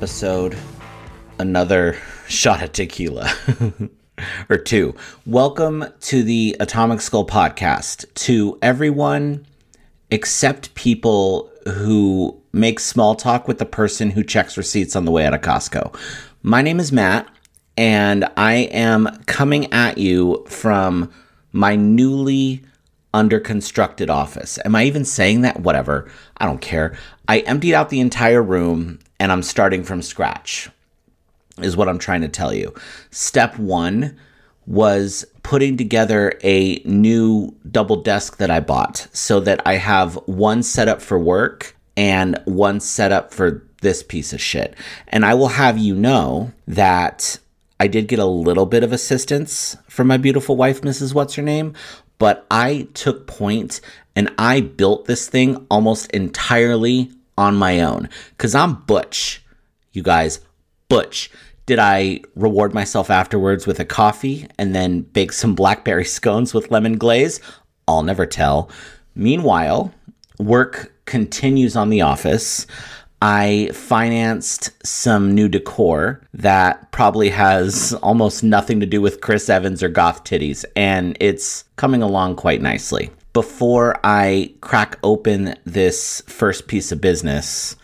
episode, another shot of tequila. or two. Welcome to the Atomic Skull podcast. To everyone except people who make small talk with the person who checks receipts on the way out of Costco. My name is Matt, and I am coming at you from my newly under constructed office. Am I even saying that? Whatever. I don't care. I emptied out the entire room and I'm starting from scratch, is what I'm trying to tell you. Step one was putting together a new double desk that I bought so that I have one setup for work and one setup for this piece of shit. And I will have you know that I did get a little bit of assistance from my beautiful wife, Mrs. What's Her Name, but I took point and I built this thing almost entirely on my own because I'm Butch, you guys, Butch. Did I reward myself afterwards with a coffee and then bake some blackberry scones with lemon glaze? I'll never tell. Meanwhile, work continues on the office. I financed some new decor that probably has almost nothing to do with Chris Evans or goth titties, and it's coming along quite nicely. Before I crack open this first piece of business,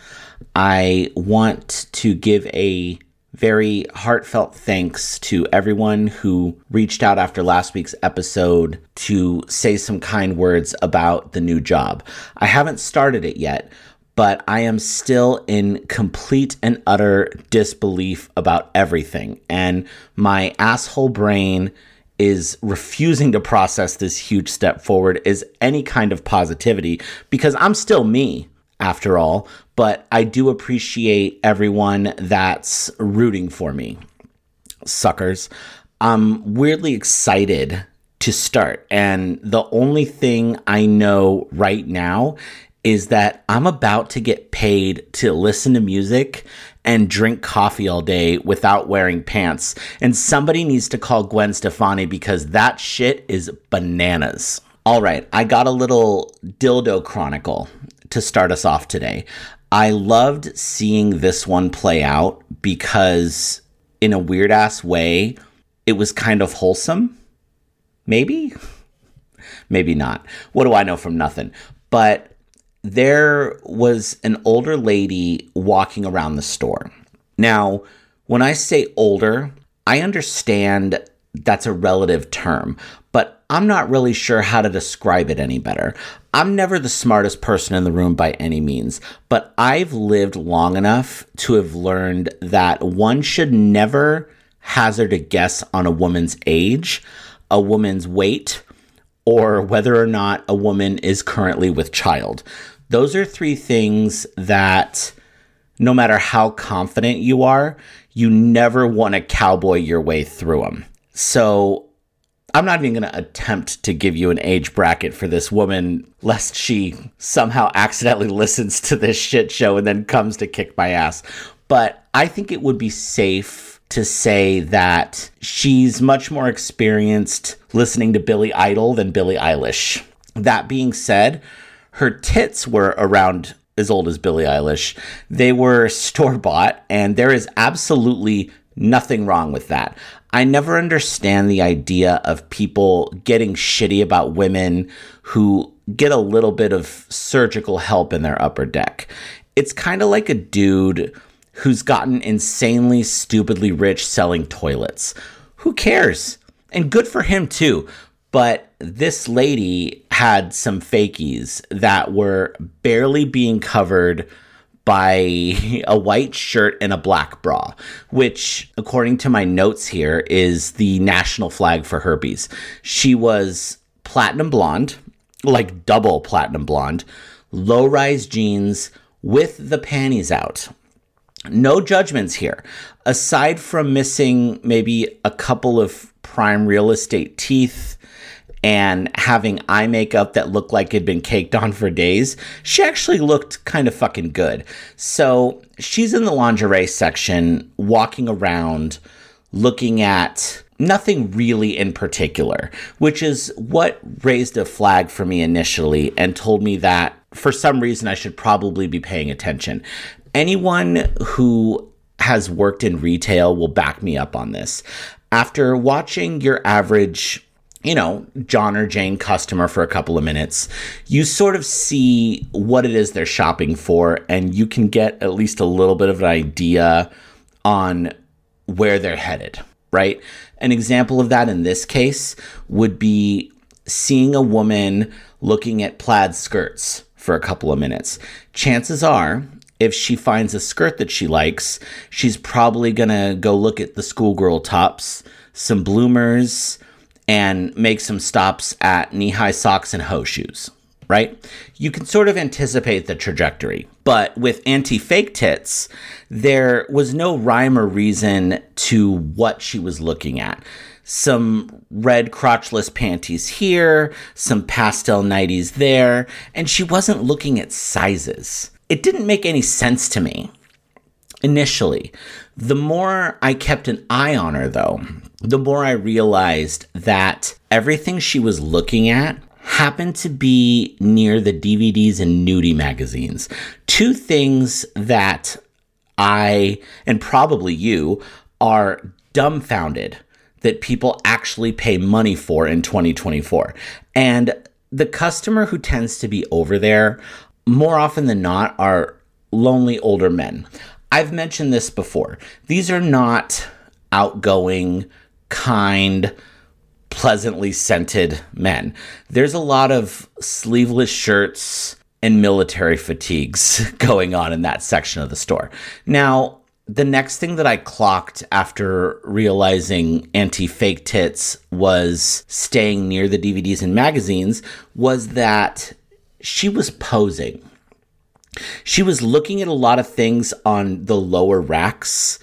I want to give a very heartfelt thanks to everyone who reached out after last week's episode to say some kind words about the new job. I haven't started it yet, but I am still in complete and utter disbelief about everything. And my asshole brain is refusing to process this huge step forward is any kind of positivity because I'm still me after all, but I do appreciate everyone that's rooting for me. Suckers. I'm weirdly excited to start. And the only thing I know right now is that I'm about to get paid to listen to music and drink coffee all day without wearing pants. And somebody needs to call Gwen Stefani because that shit is bananas. All right, I got a little dildo chronicle to start us off today. I loved seeing this one play out because, in a weird ass way, it was kind of wholesome. Maybe? Maybe not. What do I know from nothing? But there was an older lady walking around the store. Now, when I say older, I understand that's a relative term, but I'm not really sure how to describe it any better. I'm never the smartest person in the room by any means, but I've lived long enough to have learned that one should never hazard a guess on a woman's age, a woman's weight, or whether or not a woman is currently with child. Those are three things that no matter how confident you are, you never want to cowboy your way through them. So I'm not even going to attempt to give you an age bracket for this woman, lest she somehow accidentally listens to this shit show and then comes to kick my ass. But I think it would be safe to say that she's much more experienced listening to Billy Idol than Billie Eilish. That being said, her tits were around as old as Billie Eilish. They were store bought, and there is absolutely nothing wrong with that. I never understand the idea of people getting shitty about women who get a little bit of surgical help in their upper deck. It's kind of like a dude who's gotten insanely stupidly rich selling toilets. Who cares? And good for him too. But this lady had some fakies that were barely being covered by a white shirt and a black bra, which, according to my notes here, is the national flag for herpes. She was platinum blonde, like double platinum blonde, low rise jeans with the panties out. No judgments here. Aside from missing maybe a couple of prime real estate teeth, and having eye makeup that looked like it had been caked on for days, she actually looked kind of fucking good. So she's in the lingerie section, walking around, looking at nothing really in particular, which is what raised a flag for me initially and told me that for some reason I should probably be paying attention. Anyone who has worked in retail will back me up on this. After watching your average you know, John or Jane customer for a couple of minutes, you sort of see what it is they're shopping for, and you can get at least a little bit of an idea on where they're headed, right? An example of that in this case would be seeing a woman looking at plaid skirts for a couple of minutes. Chances are, if she finds a skirt that she likes, she's probably gonna go look at the schoolgirl tops, some bloomers, and make some stops at knee high socks and hoe shoes, right? You can sort of anticipate the trajectory. But with anti fake tits, there was no rhyme or reason to what she was looking at. Some red crotchless panties here, some pastel nighties there, and she wasn't looking at sizes. It didn't make any sense to me initially. The more I kept an eye on her, though, the more I realized that everything she was looking at happened to be near the DVDs and nudie magazines. Two things that I, and probably you, are dumbfounded that people actually pay money for in 2024. And the customer who tends to be over there, more often than not, are lonely older men. I've mentioned this before. These are not outgoing, kind, pleasantly scented men. There's a lot of sleeveless shirts and military fatigues going on in that section of the store. Now, the next thing that I clocked after realizing anti fake tits was staying near the DVDs and magazines was that she was posing. She was looking at a lot of things on the lower racks,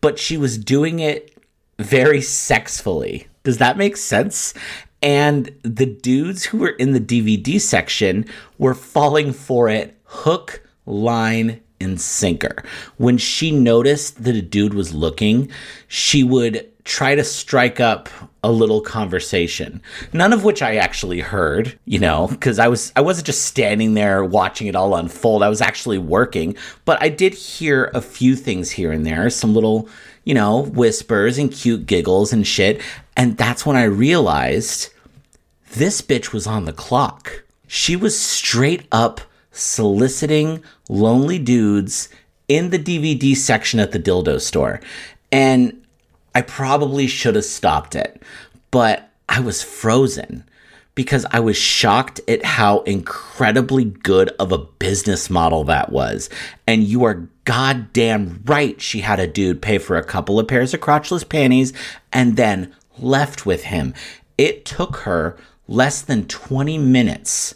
but she was doing it very sexfully. Does that make sense? And the dudes who were in the DVD section were falling for it hook, line, and sinker. When she noticed that a dude was looking, she would try to strike up a little conversation. None of which I actually heard, you know, because I was I wasn't just standing there watching it all unfold. I was actually working, but I did hear a few things here and there, some little, you know, whispers and cute giggles and shit. And that's when I realized this bitch was on the clock. She was straight up soliciting lonely dudes in the DVD section at the dildo store. And I probably should have stopped it, but I was frozen because I was shocked at how incredibly good of a business model that was. And you are goddamn right, she had a dude pay for a couple of pairs of crotchless panties and then left with him. It took her less than 20 minutes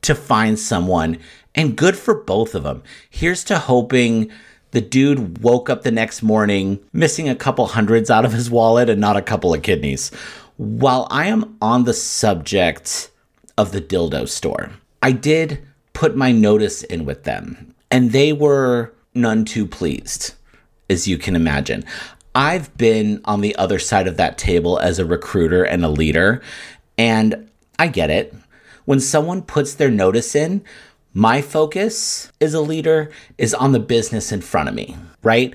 to find someone, and good for both of them. Here's to hoping the dude woke up the next morning missing a couple hundreds out of his wallet and not a couple of kidneys. While I am on the subject of the dildo store, I did put my notice in with them, and they were none too pleased, as you can imagine. I've been on the other side of that table as a recruiter and a leader, and I get it. When someone puts their notice in, my focus as a leader is on the business in front of me, right?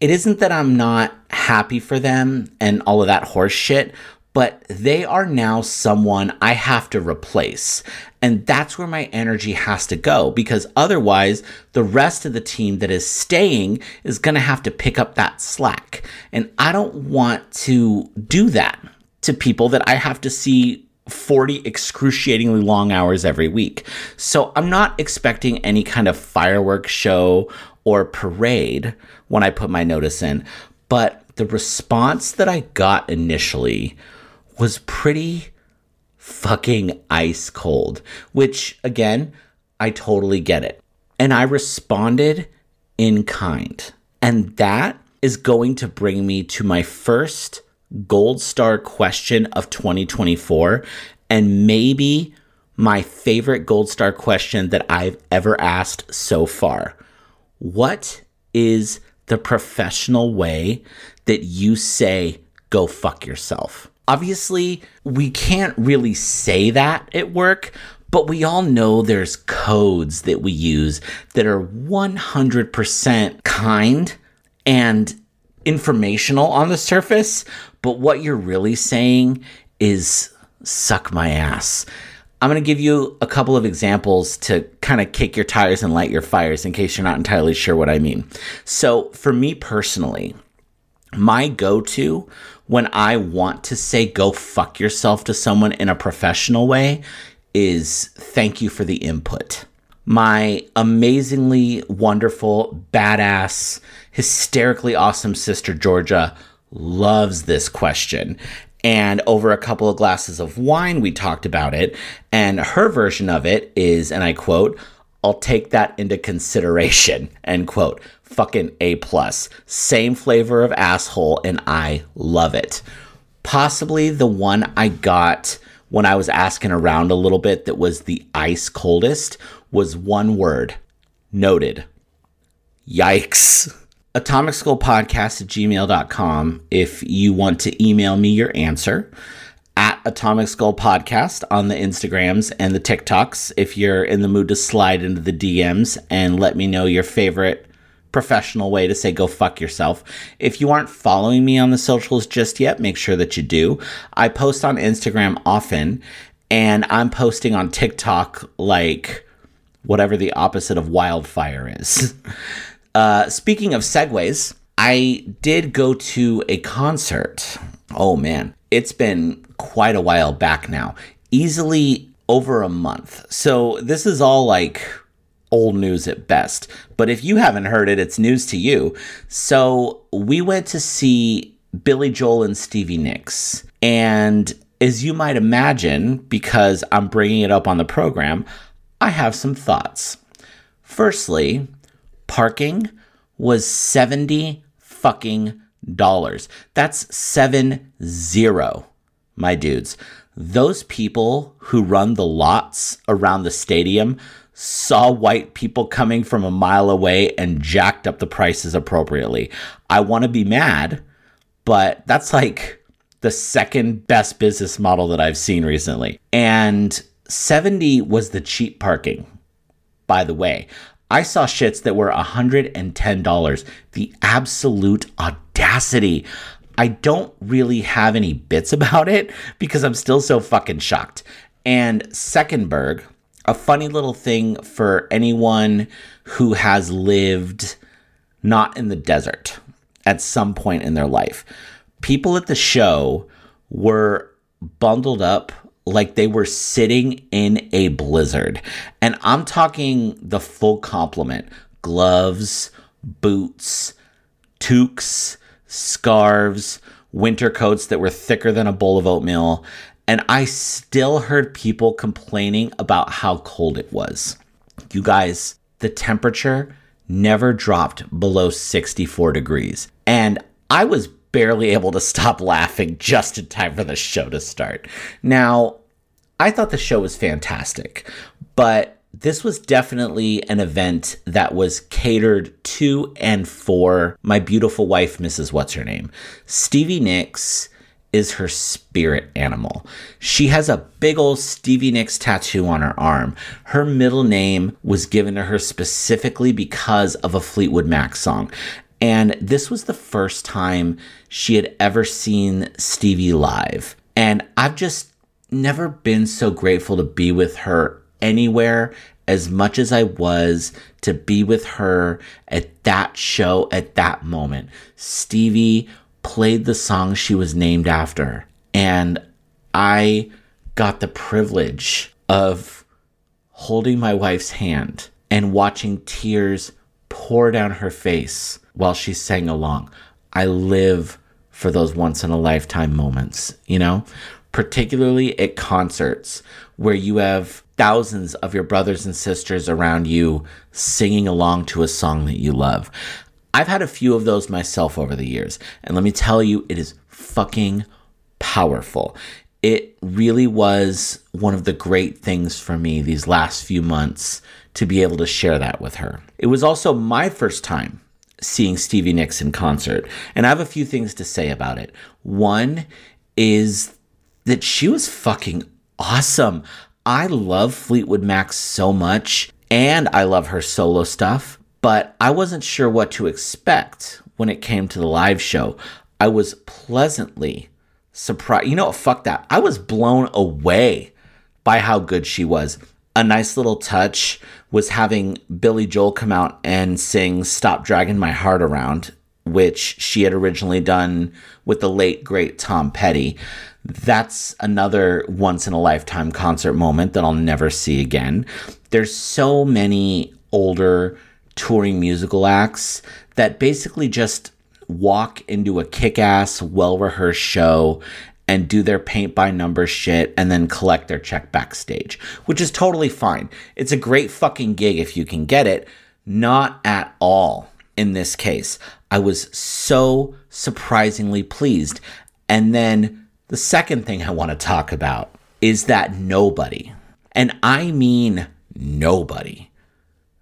It isn't that I'm not happy for them and all of that horse shit, but they are now someone I have to replace. And that's where my energy has to go because otherwise, the rest of the team that is staying is going to have to pick up that slack. And I don't want to do that to people that I have to see 40 excruciatingly long hours every week. So I'm not expecting any kind of fireworks show or parade when I put my notice in. But the response that I got initially was pretty fucking ice cold, which again, I totally get it. And I responded in kind. And that is going to bring me to my first gold star question of 2024 and maybe my favorite gold star question that I've ever asked so far. What is the professional way that you say go fuck yourself? Obviously, we can't really say that at work, But we all know there's codes that we use that are 100% kind and informational on the surface, but what you're really saying is suck my ass. I'm going to give you a couple of examples to kind of kick your tires and light your fires in case you're not entirely sure what I mean. So, for me personally, my go to when I want to say go fuck yourself to someone in a professional way is thank you for the input. My amazingly wonderful, badass, hysterically awesome sister Georgia loves this question. And over a couple of glasses of wine, we talked about it. And her version of it is, and I quote, I'll take that into consideration, end quote. Fucking A plus. Same flavor of asshole, and I love it. Possibly the one I got when I was asking around a little bit that was the ice coldest was one word noted. Yikes. Atomic Skull Podcast at gmail.com if you want to email me your answer. At Atomic Skull Podcast on the Instagrams and the TikToks if you're in the mood to slide into the DMs and let me know your favorite professional way to say go fuck yourself. If you aren't following me on the socials just yet, make sure that you do. I post on Instagram often and I'm posting on TikTok like whatever the opposite of wildfire is. uh, speaking of segues, I did go to a concert. Oh man, it's been quite a while back now. Easily over a month. So this is all like old news at best. But if you haven't heard it, it's news to you. So we went to see Billy Joel and Stevie Nicks. And as you might imagine, because I'm bringing it up on the program, I have some thoughts. Firstly, parking was 70 fucking dollars. That's seven zero, my dudes. Those people who run the lots around the stadium saw white people coming from a mile away and jacked up the prices appropriately. I want to be mad, but that's like the second best business model that I've seen recently. And 70 was the cheap parking, by the way. I saw shits that were $110. The absolute audacity. I don't really have any bits about it because I'm still so fucking shocked. And Seckenberg, a funny little thing for anyone who has lived not in the desert at some point in their life. People at the show were bundled up like they were sitting in a blizzard. And I'm talking the full complement gloves, boots, toques, scarves, winter coats that were thicker than a bowl of oatmeal. And I still heard people complaining about how cold it was. You guys, the temperature never dropped below 64 degrees. And I was barely able to stop laughing just in time for the show to start. Now, I thought the show was fantastic, but this was definitely an event that was catered to and for my beautiful wife, Mrs. What's Her Name. Stevie Nicks is her spirit animal. She has a big old Stevie Nicks tattoo on her arm. Her middle name was given to her specifically because of a Fleetwood Mac song. And this was the first time she had ever seen Stevie live. And I've just never been so grateful to be with her anywhere as much as I was to be with her at that show at that moment. Stevie played the song she was named after. And I got the privilege of holding my wife's hand and watching tears pour down her face while she sang along. I live for those once in a lifetime moments, you know, particularly at concerts where you have thousands of your brothers and sisters around you singing along to a song that you love. I've had a few of those myself over the years, and let me tell you, it is fucking powerful. It really was one of the great things for me these last few months to be able to share that with her. It was also my first time seeing Stevie Nicks in concert. And I have a few things to say about it. One is that she was fucking awesome. I love Fleetwood Mac so much and I love her solo stuff, but I wasn't sure what to expect when it came to the live show. I was pleasantly surprised. You know, what? fuck that. I was blown away by how good she was. A nice little touch was having Billy Joel come out and sing Stop Dragging My Heart Around, which she had originally done with the late, great Tom Petty. That's another once in a lifetime concert moment that I'll never see again. There's so many older touring musical acts that basically just walk into a kick ass, well rehearsed show and do their paint by number shit and then collect their check backstage, which is totally fine. It's a great fucking gig if you can get it. Not at all in this case. I was so surprisingly pleased. And then the second thing I want to talk about is that nobody, and I mean nobody,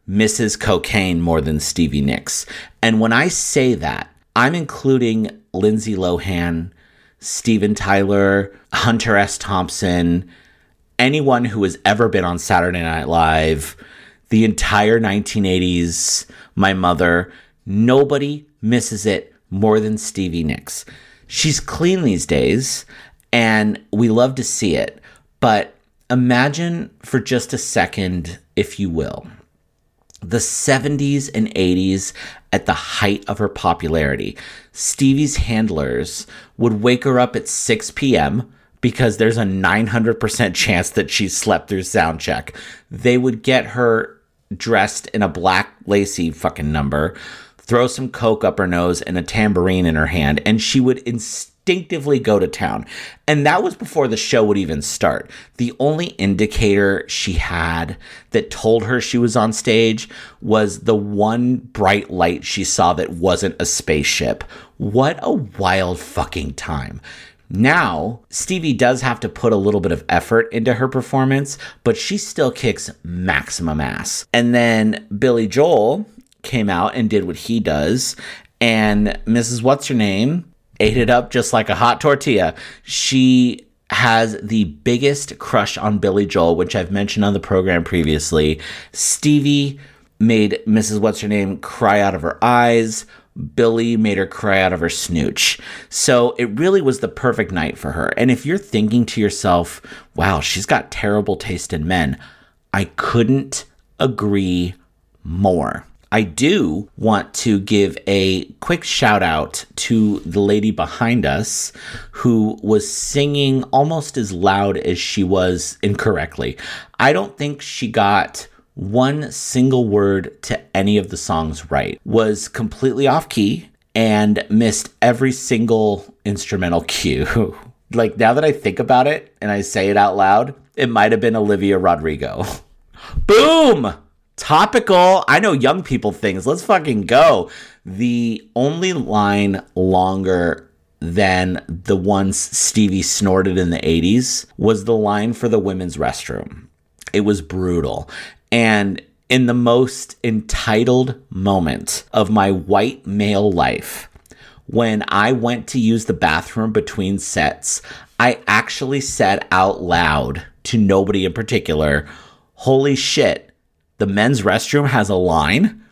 misses cocaine more than Stevie Nicks. And when I say that, I'm including Lindsay Lohan, Steven Tyler, Hunter S. Thompson, anyone who has ever been on Saturday Night Live, the entire 1980s, my mother, nobody misses it more than Stevie Nicks. She's clean these days, and we love to see it. But imagine for just a second, if you will, the 70s and 80s at the height of her popularity. Stevie's handlers would wake her up at 6 p.m. because there's a 900% chance that she slept through sound check. They would get her dressed in a black lacy fucking number, throw some coke up her nose and a tambourine in her hand, and she would instinctively go to town. And that was before the show would even start. The only indicator she had that told her she was on stage was the one bright light she saw that wasn't a spaceship. What a wild fucking time. Now, Stevie does have to put a little bit of effort into her performance, but she still kicks maximum ass. And then Billy Joel came out and did what he does, and Mrs. What's Her Name ate it up just like a hot tortilla. She has the biggest crush on Billy Joel, which I've mentioned on the program previously. Stevie made Mrs. What's Her Name cry out of her eyes. Billy made her cry out of her snooch. So it really was the perfect night for her. And if you're thinking to yourself, wow, she's got terrible taste in men, I couldn't agree more. I do want to give a quick shout out to the lady behind us who was singing almost as loud as she was incorrectly. I don't think she got one single word to any of the songs right, was completely off key, and missed every single instrumental cue. like now that I think about it and I say it out loud, it might have been Olivia Rodrigo. Boom! Topical. I know young people things. Let's fucking go. The only line longer than the ones Stevie snorted in the 80s was the line for the women's restroom. It was brutal. And in the most entitled moment of my white male life, when I went to use the bathroom between sets, I actually said out loud to nobody in particular, Holy shit, the men's restroom has a line.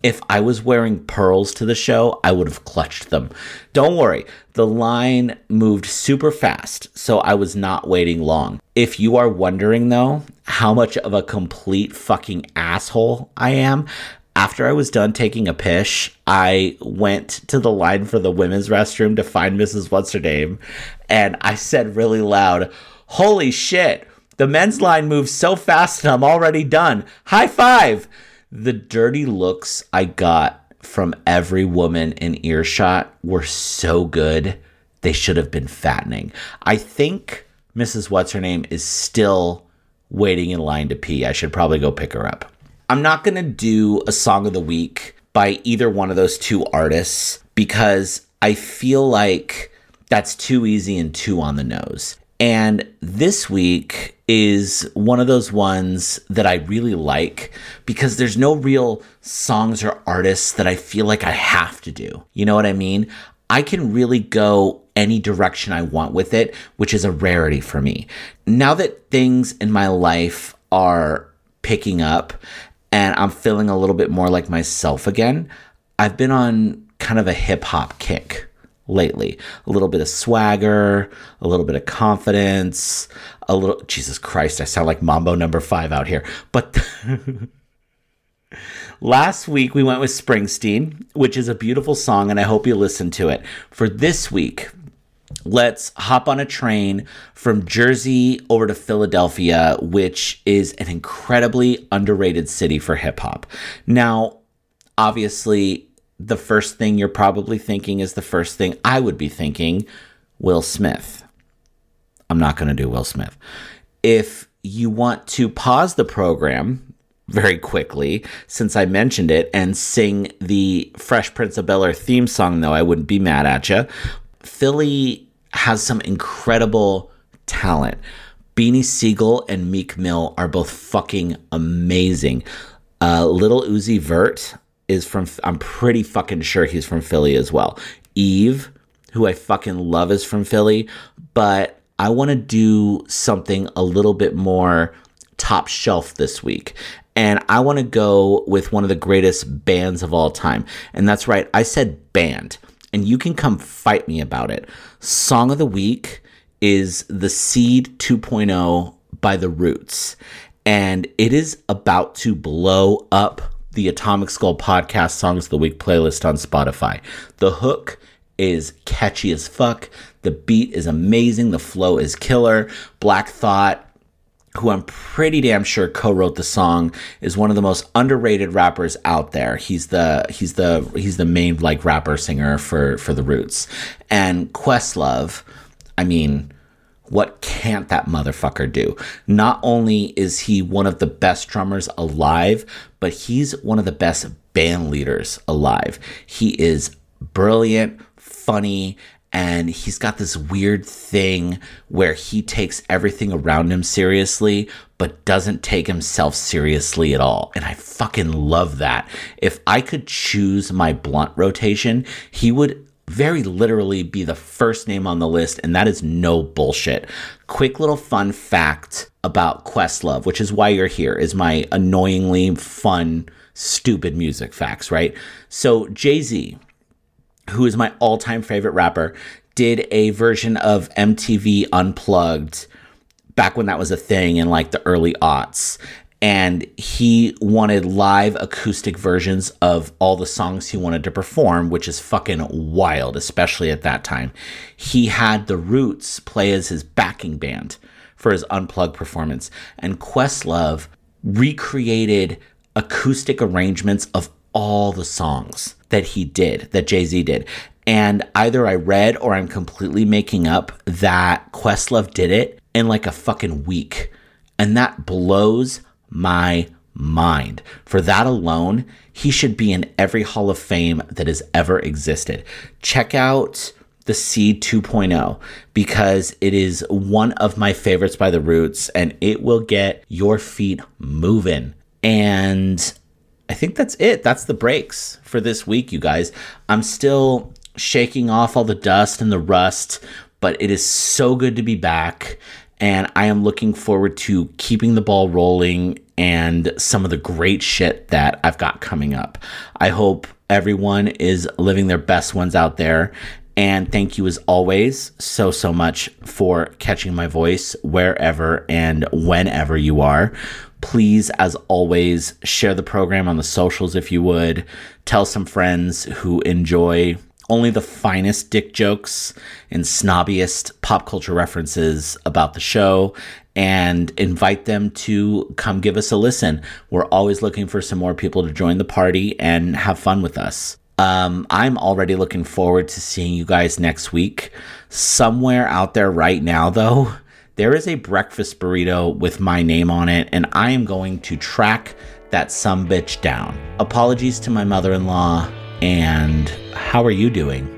If I was wearing pearls to the show, I would have clutched them. Don't worry, the line moved super fast, so I was not waiting long. If you are wondering though, how much of a complete fucking asshole I am, after I was done taking a pish, I went to the line for the women's restroom to find Mrs. What's Her Name, and I said really loud, Holy shit, the men's line moves so fast and I'm already done. High five! The dirty looks I got from every woman in earshot were so good, they should have been fattening. I think Mrs. What's Her Name is still waiting in line to pee. I should probably go pick her up. I'm not going to do a song of the week by either one of those two artists because I feel like that's too easy and too on the nose. And this week is one of those ones that I really like because there's no real songs or artists that I feel like I have to do. You know what I mean? I can really go any direction I want with it, which is a rarity for me. Now that things in my life are picking up and I'm feeling a little bit more like myself again, I've been on kind of a hip hop kick lately. A little bit of swagger, a little bit of confidence, a little Jesus Christ, I sound like Mambo number 5 out here. But Last week we went with Springsteen, which is a beautiful song and I hope you listen to it. For this week, let's hop on a train from Jersey over to Philadelphia, which is an incredibly underrated city for hip hop. Now, obviously, the first thing you're probably thinking is the first thing I would be thinking Will Smith. I'm not going to do Will Smith. If you want to pause the program very quickly, since I mentioned it, and sing the Fresh Prince of Bel Air theme song, though, I wouldn't be mad at you. Philly has some incredible talent. Beanie Sigel and Meek Mill are both fucking amazing. Uh, Lil Uzi Vert, is from, I'm pretty fucking sure he's from Philly as well. Eve, who I fucking love, is from Philly, but I want to do something a little bit more top shelf this week. And I want to go with one of the greatest bands of all time. And that's right, I said band. And you can come fight me about it. Song of the week is The Seed 2.0 by The Roots. And it is about to blow up the Atomic Skull Podcast Songs of the Week playlist on Spotify. The hook is catchy as fuck. The beat is amazing. The flow is killer. Black Thought, who I'm pretty damn sure co-wrote the song, is one of the most underrated rappers out there. He's the he's the he's the main like rapper singer for for the Roots. And Questlove, I mean, what can't that motherfucker do? Not only is he one of the best drummers alive, but he's one of the best band leaders alive. He is brilliant, funny, and he's got this weird thing where he takes everything around him seriously, but doesn't take himself seriously at all. And I fucking love that. If I could choose my blunt rotation, he would very literally be the first name on the list, and that is no bullshit. Quick little fun fact about Questlove, which is why you're here, is my annoyingly fun, stupid music facts, right? So, Jay Z, who is my all time favorite rapper, did a version of MTV Unplugged back when that was a thing in like the early aughts and he wanted live acoustic versions of all the songs he wanted to perform, which is fucking wild, especially at that time. He had the Roots play as his backing band for his unplugged performance, and Questlove recreated acoustic arrangements of all the songs that he did, that Jay Z did. And either I read or I'm completely making up that Questlove did it in like a fucking week. And that blows my mind. For that alone, he should be in every Hall of Fame that has ever existed. Check out the Seed 2.0 because it is one of my favorites by the Roots and it will get your feet moving. And I think that's it. That's the breaks for this week, you guys. I'm still shaking off all the dust and the rust, but it is so good to be back and I am looking forward to keeping the ball rolling and some of the great shit that I've got coming up. I hope everyone is living their best ones out there. And thank you as always so, so much for catching my voice wherever and whenever you are. Please, as always, share the program on the socials if you would. Tell some friends who enjoy only the finest dick jokes and snobbiest pop culture references about the show and invite them to come give us a listen. We're always looking for some more people to join the party and have fun with us. Um, I'm already looking forward to seeing you guys next week. Somewhere out there right now, though, there is a breakfast burrito with my name on it, and I am going to track that some bitch down. Apologies to my mother in law. And how are you doing?